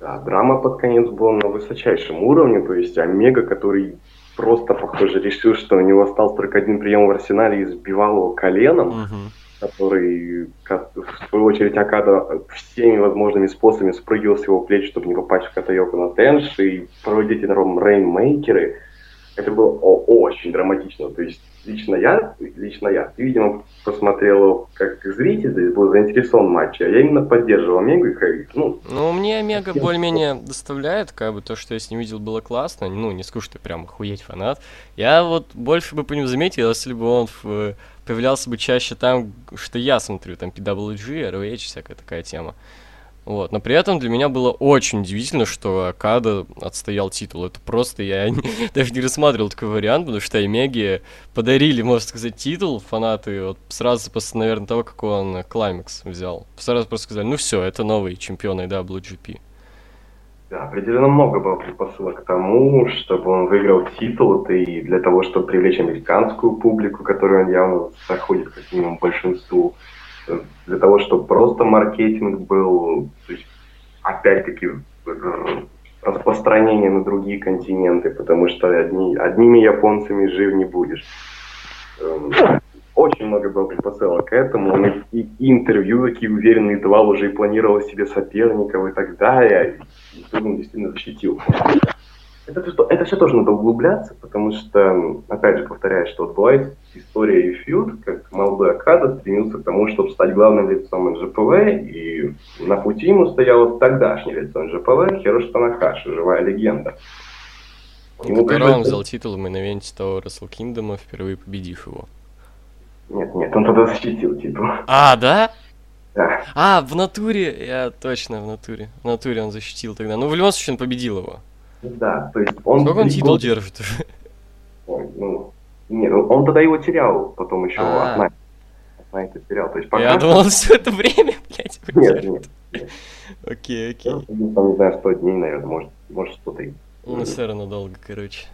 Да, драма под конец была на высочайшем уровне, то есть Омега, который просто, похоже, решил, что у него остался только один прием в арсенале и сбивал его коленом, uh-huh. который, в свою очередь, Акада всеми возможными способами спрыгивал с его плеч, чтобы не попасть в Катайоку на Тенш, и проводить на рейнмейкеры – это было очень драматично. То есть лично я, лично я, ты, видимо, посмотрел как зритель, то есть был заинтересован в матче, а я именно поддерживал Омегу и ну... Ну, мне Омега более-менее доставляет, как бы то, что я с ним видел, было классно, ну, не скажу, что ты прям охуеть фанат. Я вот больше бы по нему заметил, если бы он в, появлялся бы чаще там, что я смотрю, там PWG, ROH, всякая такая тема. Вот. Но при этом для меня было очень удивительно, что Акада отстоял титул. Это просто я не, даже не рассматривал такой вариант, потому что Омеги подарили, можно сказать, титул фанаты вот сразу после, наверное, того, как он Клаймакс взял. Сразу просто сказали, ну все, это новый чемпион IWGP. Да, определенно много было предпосылок к тому, чтобы он выиграл титул, и для того, чтобы привлечь американскую публику, которую он явно заходит как минимум большинству для того, чтобы просто маркетинг был, то есть, опять-таки, распространение на другие континенты, потому что одни, одними японцами жив не будешь. Эм, очень много было предпосылок к этому. Он и, и интервью такие уверенные давал, уже и планировал себе соперников и так далее. И он действительно защитил. Это, это все тоже надо углубляться, потому что, опять же, повторяю, что вот бывает история и фьюд, как молодой Акада стремился к тому, чтобы стать главным лицом НЖПВ, и на пути ему стоял тогдашний лицо НЖПВ Хироши Танахаши, живая легенда. Ему Которого он взял титул в мейн-эвенте того Wrestle Kingdom, впервые победив его. Нет, нет, он тогда защитил титул. А, да? Да. А, в натуре, я точно в натуре. В натуре он защитил тогда. Ну, в любом случае, он победил его. Да, то есть он... Сколько он титул года... держит? Ой, ну, не, ну он тогда его терял, потом еще а -а -а. от это терял. То есть, пока Я что... думал, все это время, блядь, Нет, нет, нет. Окей, окей. Ну, там, не знаю, 100 дней, наверное, может, может что-то и... Ну, все равно долго, короче.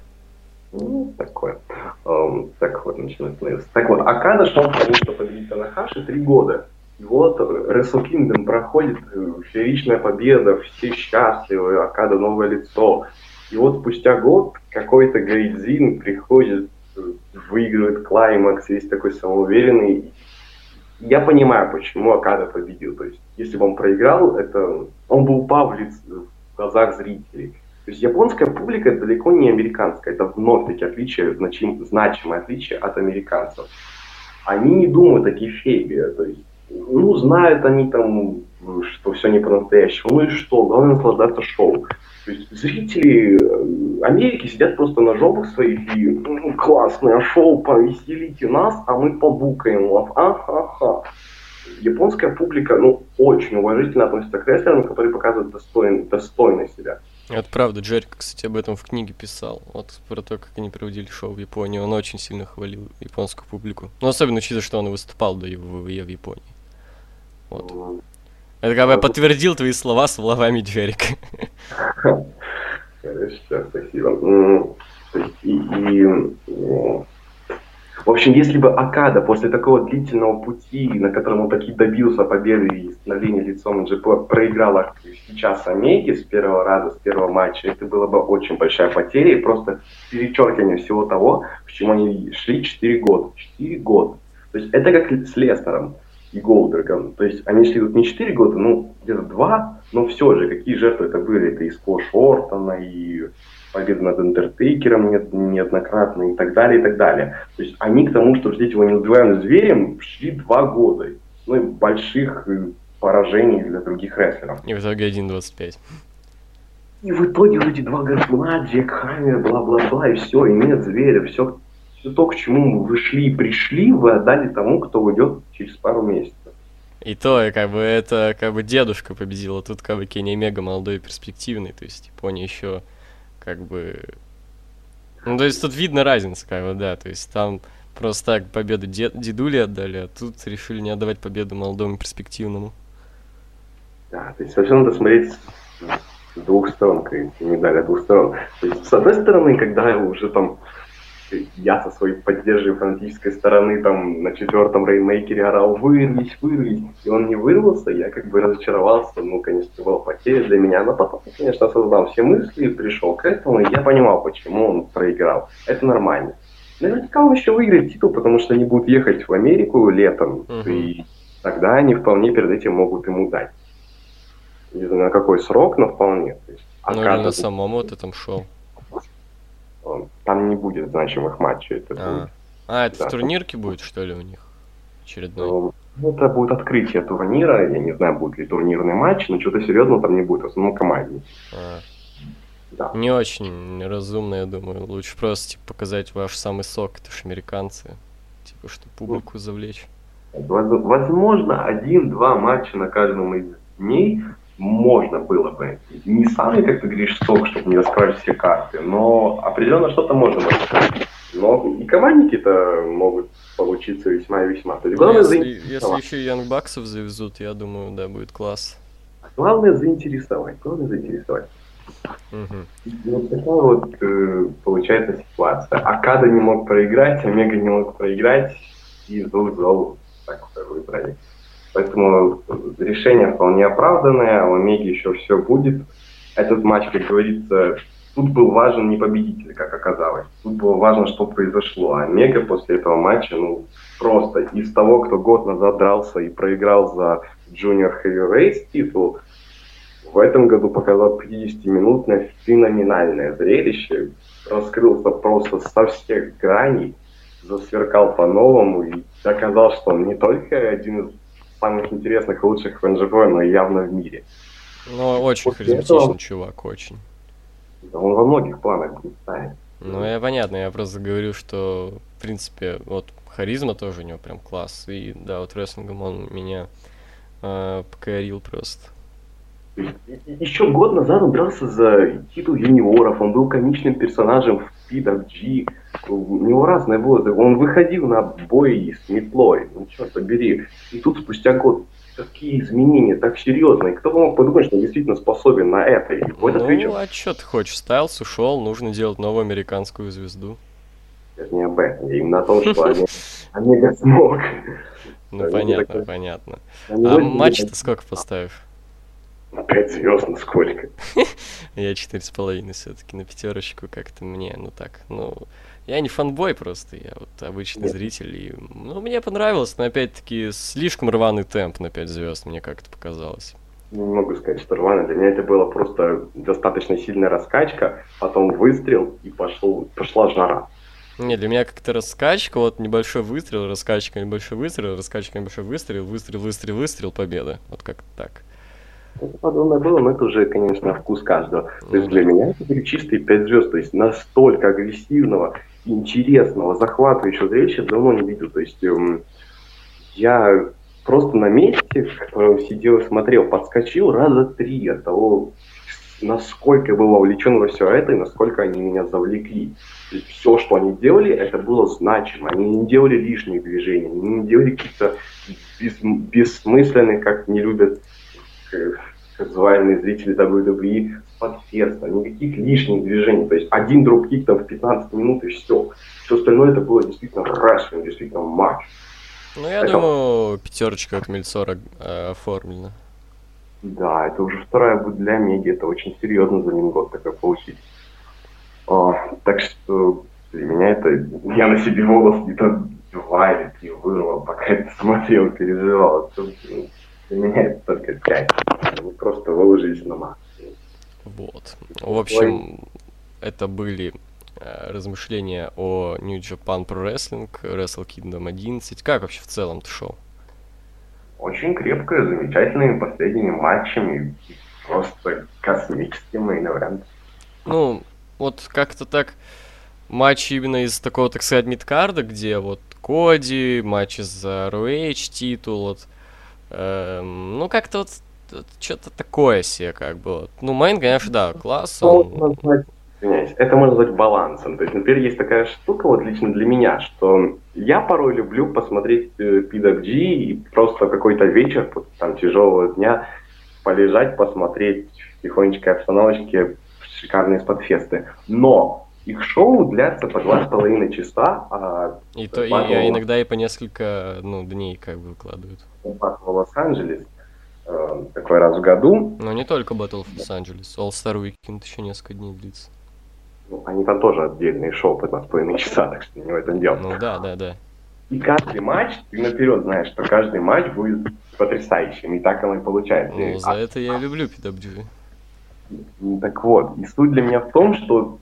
Ну, такое. Um, так вот, начинает становиться. Так вот, Акада шел к тому, что победить Танахаши три года. И вот Wrestle Kingdom проходит, э, фееричная победа, все счастливы, Акада новое лицо. И вот спустя год какой-то Гайдзин приходит, э, выигрывает клаймакс, весь такой самоуверенный. Я понимаю, почему Акада победил. То есть, если бы он проиграл, это он был павлиц в глазах зрителей. То есть японская публика далеко не американская. Это вновь-таки отличие, значим, значимое отличие от американцев. Они не думают о кефебе. То есть, ну, знают они там, что все не по-настоящему. Ну и что? Главное наслаждаться шоу. То есть зрители э, Америки сидят просто на жопах своих и ну, классное шоу, повеселите нас, а мы побукаем вас. Ахаха. Японская публика, ну, очень уважительно относится к рестлерам, которые показывают достойно, достойно себя. Это правда, Джерик, кстати, об этом в книге писал. Вот про то, как они проводили шоу в Японии. Он очень сильно хвалил японскую публику. Ну, особенно учитывая, что он выступал до его в Японии. Вот. Это как бы подтвердил твои слова словами Джерик. Хорошо, спасибо. И, и, в общем, если бы Акада после такого длительного пути, на котором он таки добился победы и становления лицом GP, проиграла сейчас Омеги с первого раза, с первого матча, это было бы очень большая потеря и просто перечеркивание всего того, к чему они шли 4 года. 4 года. То есть это как с Лестером и Голдбергом. То есть они шли тут не 4 года, ну, где-то 2, но все же, какие жертвы это были? Это и Скош Ортона, и победа над Интертейкером неоднократно, и так далее, и так далее. То есть они к тому, чтобы ждать его неубиваемым зверем, шли 2 года. Ну, и больших э, поражений для других рестлеров. И в итоге 1.25. И в итоге вот эти два горбуна, Джек Хаммер, бла-бла-бла, и все, и нет зверя, все все то, к чему вы шли и пришли, вы отдали тому, кто уйдет через пару месяцев. И то, как бы, это как бы дедушка победил, а тут как бы Кенни Мега молодой и перспективный, то есть Япония еще как бы... Ну, то есть тут видно разница, как бы, да, то есть там просто так победу дед, дедули отдали, а тут решили не отдавать победу молодому и перспективному. Да, то есть совсем надо смотреть с двух сторон, медаль двух сторон. То есть, с одной стороны, когда уже там я со своей поддерживающей фанатической стороны там на четвертом реймейкере орал «вырвись, вырвись», и он не вырвался, я как бы разочаровался, ну, конечно, это была потеря для меня, но потом, конечно, создал все мысли, пришел к этому, и я понимал, почему он проиграл. Это нормально. Наверняка он еще выиграет титул, потому что они будут ехать в Америку летом, uh-huh. и тогда они вполне перед этим могут ему дать. Не знаю, на какой срок, но вполне. То есть, ну, или на самом вот этом шоу там не будет значимых матчей. Это а, будет, а это да, в турнирке будет, что ли, у них? Очередной? Ну, это будет открытие турнира. Я не знаю, будет ли турнирный матч, но что-то серьезного там не будет, в основном командный. А. Да. Не очень разумно, я думаю. Лучше просто типа, показать ваш самый сок, это же американцы. Типа, чтобы публику ну, завлечь. Возможно, один-два матча на каждом из дней можно было бы. Не самый, как ты говоришь, сок, чтобы не раскрывать все карты, но определенно что-то можно было. Но и командники-то могут получиться весьма и весьма. То есть, главное если, если еще Янг Баксов завезут, я думаю, да, будет класс. Главное заинтересовать, главное заинтересовать. Угу. Вот такая вот э, получается ситуация. Акада не мог проиграть, Омега не мог проиграть, и зол так выбрали. Поэтому решение вполне оправданное, у Омеги еще все будет. Этот матч, как говорится, тут был важен не победитель, как оказалось. Тут было важно, что произошло. А Омега после этого матча, ну, просто из того, кто год назад дрался и проиграл за Junior Heavyweight титул, в этом году показал 50-минутное феноменальное зрелище, раскрылся просто со всех граней, засверкал по-новому и доказал, что он не только один из самых интересных и лучших в НЖП, но явно в мире. Ну, очень После харизматичный этого... чувак, очень. Да он во многих планах ставить. Ну, я понятно, я просто говорю, что, в принципе, вот харизма тоже у него прям класс. И да, вот рестлингом он меня э, покорил просто. Еще год назад он дрался за титул юниоров, он был комичным персонажем в PWG, у него разное было, он выходил на бой с метлой, ну черт побери, и тут спустя год такие изменения, так серьезно. И кто бы мог подумать, что он действительно способен на это. И ну, вечер... а что ты хочешь? Стайлс ушел, нужно делать новую американскую звезду. Это не об этом, я именно о том, что Омега смог. Ну, понятно, понятно. А матч-то сколько поставишь? Пять звезд, ну сколько? Я четыре с половиной все-таки на пятерочку как-то мне, ну так, ну я не фанбой просто, я вот обычный Нет. зритель. И, ну, мне понравилось, но опять-таки слишком рваный темп на 5 звезд, мне как-то показалось. Не могу сказать, что рвано. Для меня это была просто достаточно сильная раскачка, потом выстрел и пошел, пошла жара. Не, для меня как-то раскачка, вот небольшой выстрел, раскачка, небольшой выстрел, раскачка, небольшой выстрел, выстрел, выстрел, выстрел, победа. Вот как так. Это подобное было, но это уже, конечно, вкус каждого. То есть для меня это были чистые 5 звезд, то есть настолько агрессивного, интересного, захватывающего зрелища давно не видел. То есть эм, я просто на месте, в котором сидел и смотрел, подскочил раза три от того, насколько я был вовлечен во все это и насколько они меня завлекли. Все, что они делали, это было значимо. Они не делали лишних движений, они не делали каких-то бес, бессмысленных, как не любят э, казуальные зрители WWE, подфеста, никаких лишних движений. То есть один дропкик там в 15 минут и все. Все остальное это было действительно рестлинг, действительно матч. Ну, я это... думаю, пятерочка от Мельцора э, оформлена. Да, это уже вторая будет для Меги, это очень серьезно за один год такое получить. А, так что для меня это... Я на себе волос где-то два или три вырвал, пока это смотрел, переживал. Для меня это только пять. Мы просто выложились на максимум. Вот. В общем, это были э, размышления о New Japan Pro Wrestling, Wrestle Kingdom 11. Как вообще в целом ты шоу? Очень крепкое, замечательными последними матчами. Просто космический мейн. Ну, вот как-то так матч именно из такого, так сказать, мидкарда, где вот Коди, матч за ROH титул, вот, эм, ну как-то вот что-то такое себе как бы. Ну, Мейн, конечно, да, класс. Он... Это можно назвать балансом. То есть, например, есть такая штука, вот лично для меня, что я порой люблю посмотреть э, PWG и просто какой-то вечер, там, тяжелого дня, полежать, посмотреть в тихонечкой обстановочке шикарные спотфесты. Но их шоу длятся по два с половиной часа. А и то и, и иногда и по несколько ну, дней как бы выкладывают. В Лос-Анджелес э, такой раз в году. Но не только Battle of Angeles, All Star Weekend еще несколько дней длится. Ну, они там тоже отдельные шоу по 2,5 часа, так что не в этом дело. Ну да, да, да. И каждый матч, ты наперед знаешь, что каждый матч будет потрясающим, и так оно и получается. Ну, за а... это я люблю PWG. Так вот, и суть для меня в том, что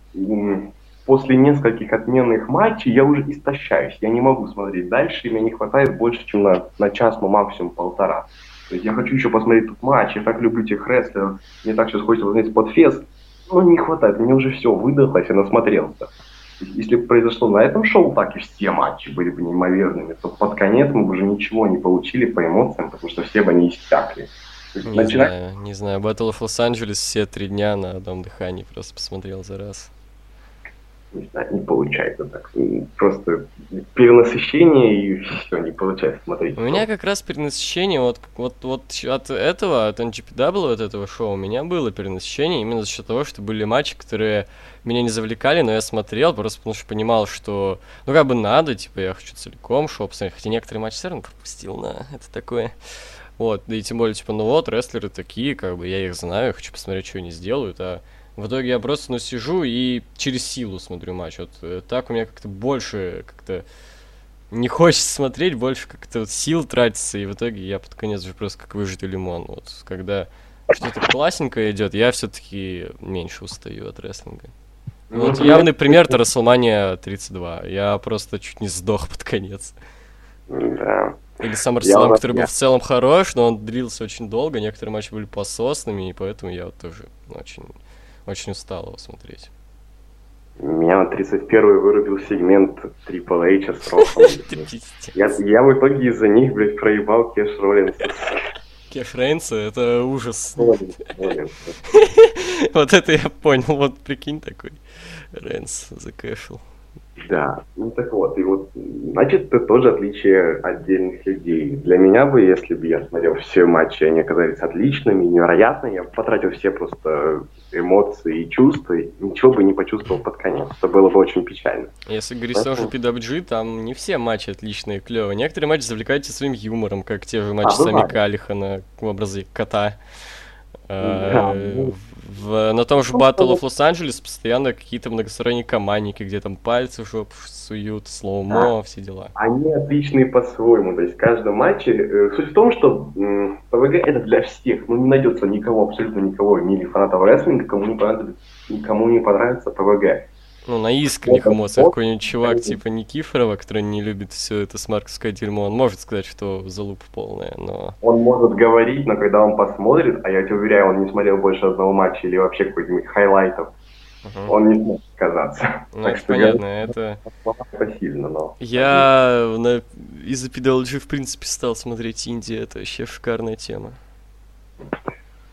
после нескольких отменных матчей я уже истощаюсь, я не могу смотреть дальше, и мне не хватает больше, чем на, на час, ну максимум полтора. То есть я хочу еще посмотреть тут матч, я так люблю тех рестлеров, мне так сейчас хочется посмотреть подфест, но не хватает, мне уже все выдохлось, я насмотрелся. Если бы произошло на этом шоу так, и все матчи были бы неимоверными, то под конец мы бы уже ничего не получили по эмоциям, потому что все бы они иссякли. Не начинать... знаю, не знаю. Battle of Los Angeles все три дня на одном дыхании просто посмотрел за раз не знаю, не получается так. Просто перенасыщение и все, не получается смотреть. У меня как раз перенасыщение вот, вот, вот от этого, от NGPW, от этого шоу, у меня было перенасыщение именно за счет того, что были матчи, которые меня не завлекали, но я смотрел, просто потому что понимал, что, ну, как бы надо, типа, я хочу целиком шоу посмотреть, хотя некоторые матчи все равно пропустил, на это такое. Вот, да и тем более, типа, ну вот, рестлеры такие, как бы, я их знаю, хочу посмотреть, что они сделают, а в итоге я просто, ну, сижу и через силу смотрю матч. Вот э, так у меня как-то больше как-то не хочется смотреть, больше как-то вот сил тратится, и в итоге я под конец уже просто как выжатый лимон. Вот когда что-то классненькое идет, я все-таки меньше устаю от рестлинга. Ну, вот явный пример это WrestleMania 32. Я просто чуть не сдох под конец. Да. Или SummerSlam, который был в целом хорош, но он длился очень долго, некоторые матчи были пососными, и поэтому я вот тоже очень очень устал его смотреть. Меня на 31-й вырубил сегмент Triple H с Роком. я, я в итоге из-за них, блядь, проебал Кеш Роллинс. Кеш Рейнса, это ужас. вот это я понял, вот прикинь такой. Рейнс закэшил. Да, ну так вот, и вот, значит, это тоже отличие отдельных людей. Для меня бы, если бы я смотрел все матчи, они оказались отличными, невероятными, я бы потратил все просто эмоции и чувства, и ничего бы не почувствовал под конец. Это было бы очень печально. Если говорить о PWG, там не все матчи отличные, клевые. Некоторые матчи завлекают своим юмором, как те же матчи а, Сами Калихана в образе кота. Да. Э, в, на том же ну, Battle of Los Angeles постоянно какие-то многосторонние командники, где там пальцы в жопу суют, slow-mo, да. все дела. Они отличные по-своему, то есть в каждом матче. Э, суть в том, что PWG это для всех, ну не найдется никого, абсолютно никого в мире фанатов рестлинга, кому не понравится, никому не понравится PWG. Ну, на искренних эмоциях какой-нибудь чувак типа Никифорова, который не любит все это смарковское дерьмо, он может сказать, что залупа полная, но... Он может говорить, но когда он посмотрит, а я тебе уверяю, он не смотрел больше одного матча или вообще какой-нибудь хайлайтов, э он не сможет сказаться. Ну, так это понятно, я... это... Это сильно, но... Я на... из-за PWG, в принципе, стал смотреть инди, это вообще шикарная тема.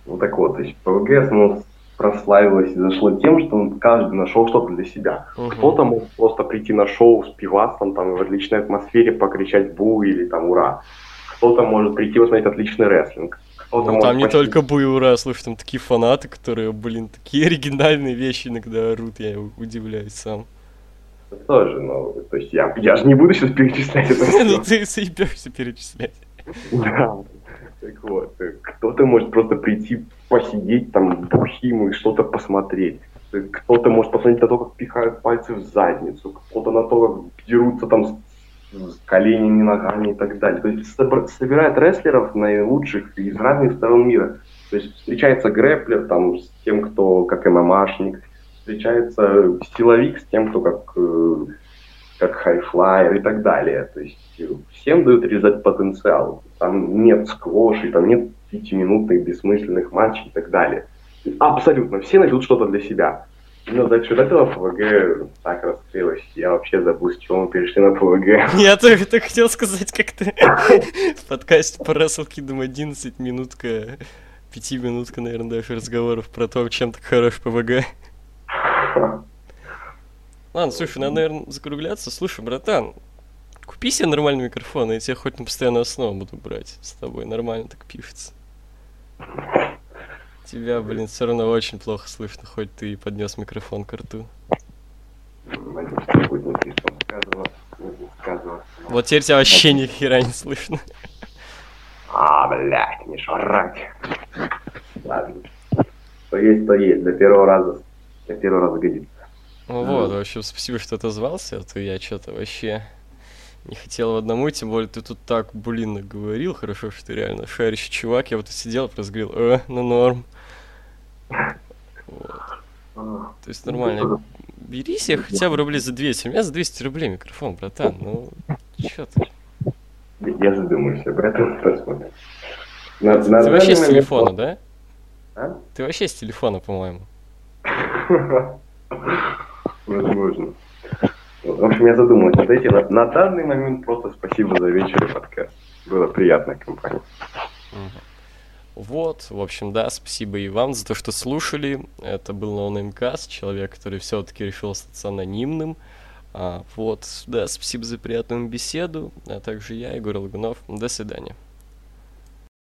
Ну так вот, PWG, ну, прославилось и зашло тем, что каждый нашел что-то для себя. Угу. Кто-то мог просто прийти на шоу с пивасом, там, в отличной атмосфере покричать «бу» или там «ура». Кто-то может прийти посмотреть отличный рестлинг. Ну, там не только бу и ура, слушай, там такие фанаты, которые, блин, такие оригинальные вещи иногда орут, я удивляюсь сам. Тоже, ну, то есть я, я же не буду сейчас перечислять это Ну ты заебешься перечислять. Да, так вот, э, кто-то может просто прийти, посидеть там бухим и что-то посмотреть. Э, кто-то может посмотреть на то, как пихают пальцы в задницу, кто-то на то, как дерутся там с, коленями, ногами и так далее. То есть собирает рестлеров наилучших из разных сторон мира. То есть встречается грэплер там с тем, кто как ММАшник, встречается силовик с тем, кто как э, как хайфлайер и так далее. То есть всем дают реализовать потенциал. Там нет сквошей, там нет пятиминутных бессмысленных матчей и так далее. Абсолютно. Все найдут что-то для себя. Но за счет этого PWG так раскрылось. Я вообще забыл, с чего мы перешли на PWG. Я только, только хотел сказать, как ты в подкасте по Wrestle Kingdom 11 минутка, пятиминутка, наверное, даже разговоров про то, чем так хорош ПВГ. Ладно, слушай, надо, наверное, закругляться. Слушай, братан, купи себе нормальный микрофон, я тебя хоть на постоянную основу буду брать с тобой. Нормально так пишется. Тебя, блин, все равно очень плохо слышно, хоть ты и поднес микрофон к рту. Вот теперь тебя вообще ни хера не слышно. А, блядь, не шарать. Ладно. Что есть, то есть. Для первого раза, для первого раза годится. Ну вот, в общем, спасибо, что отозвался, а то я что-то вообще не хотел в одному, тем более ты тут так, блин, говорил, хорошо, что ты реально шарящий чувак, я вот сидел, просто говорил, э, ну норм. Вот. То есть нормально. Бери себе хотя бы рублей за 200. У меня за 200 рублей микрофон, братан. Ну, чё ты? Я задумаюсь об этом, посмотрим. На, на ты вообще с телефона, да? А? Ты вообще с телефона, по-моему. Возможно. В общем, я задумался над этим. На, на данный момент просто спасибо за вечер и подкаст. Было приятная компания. Вот, в общем, да, спасибо и вам за то, что слушали. Это был NoNameCast, человек, который все-таки решил остаться анонимным. А, вот, да, спасибо за приятную беседу. А также я, Егор Лагунов. До свидания.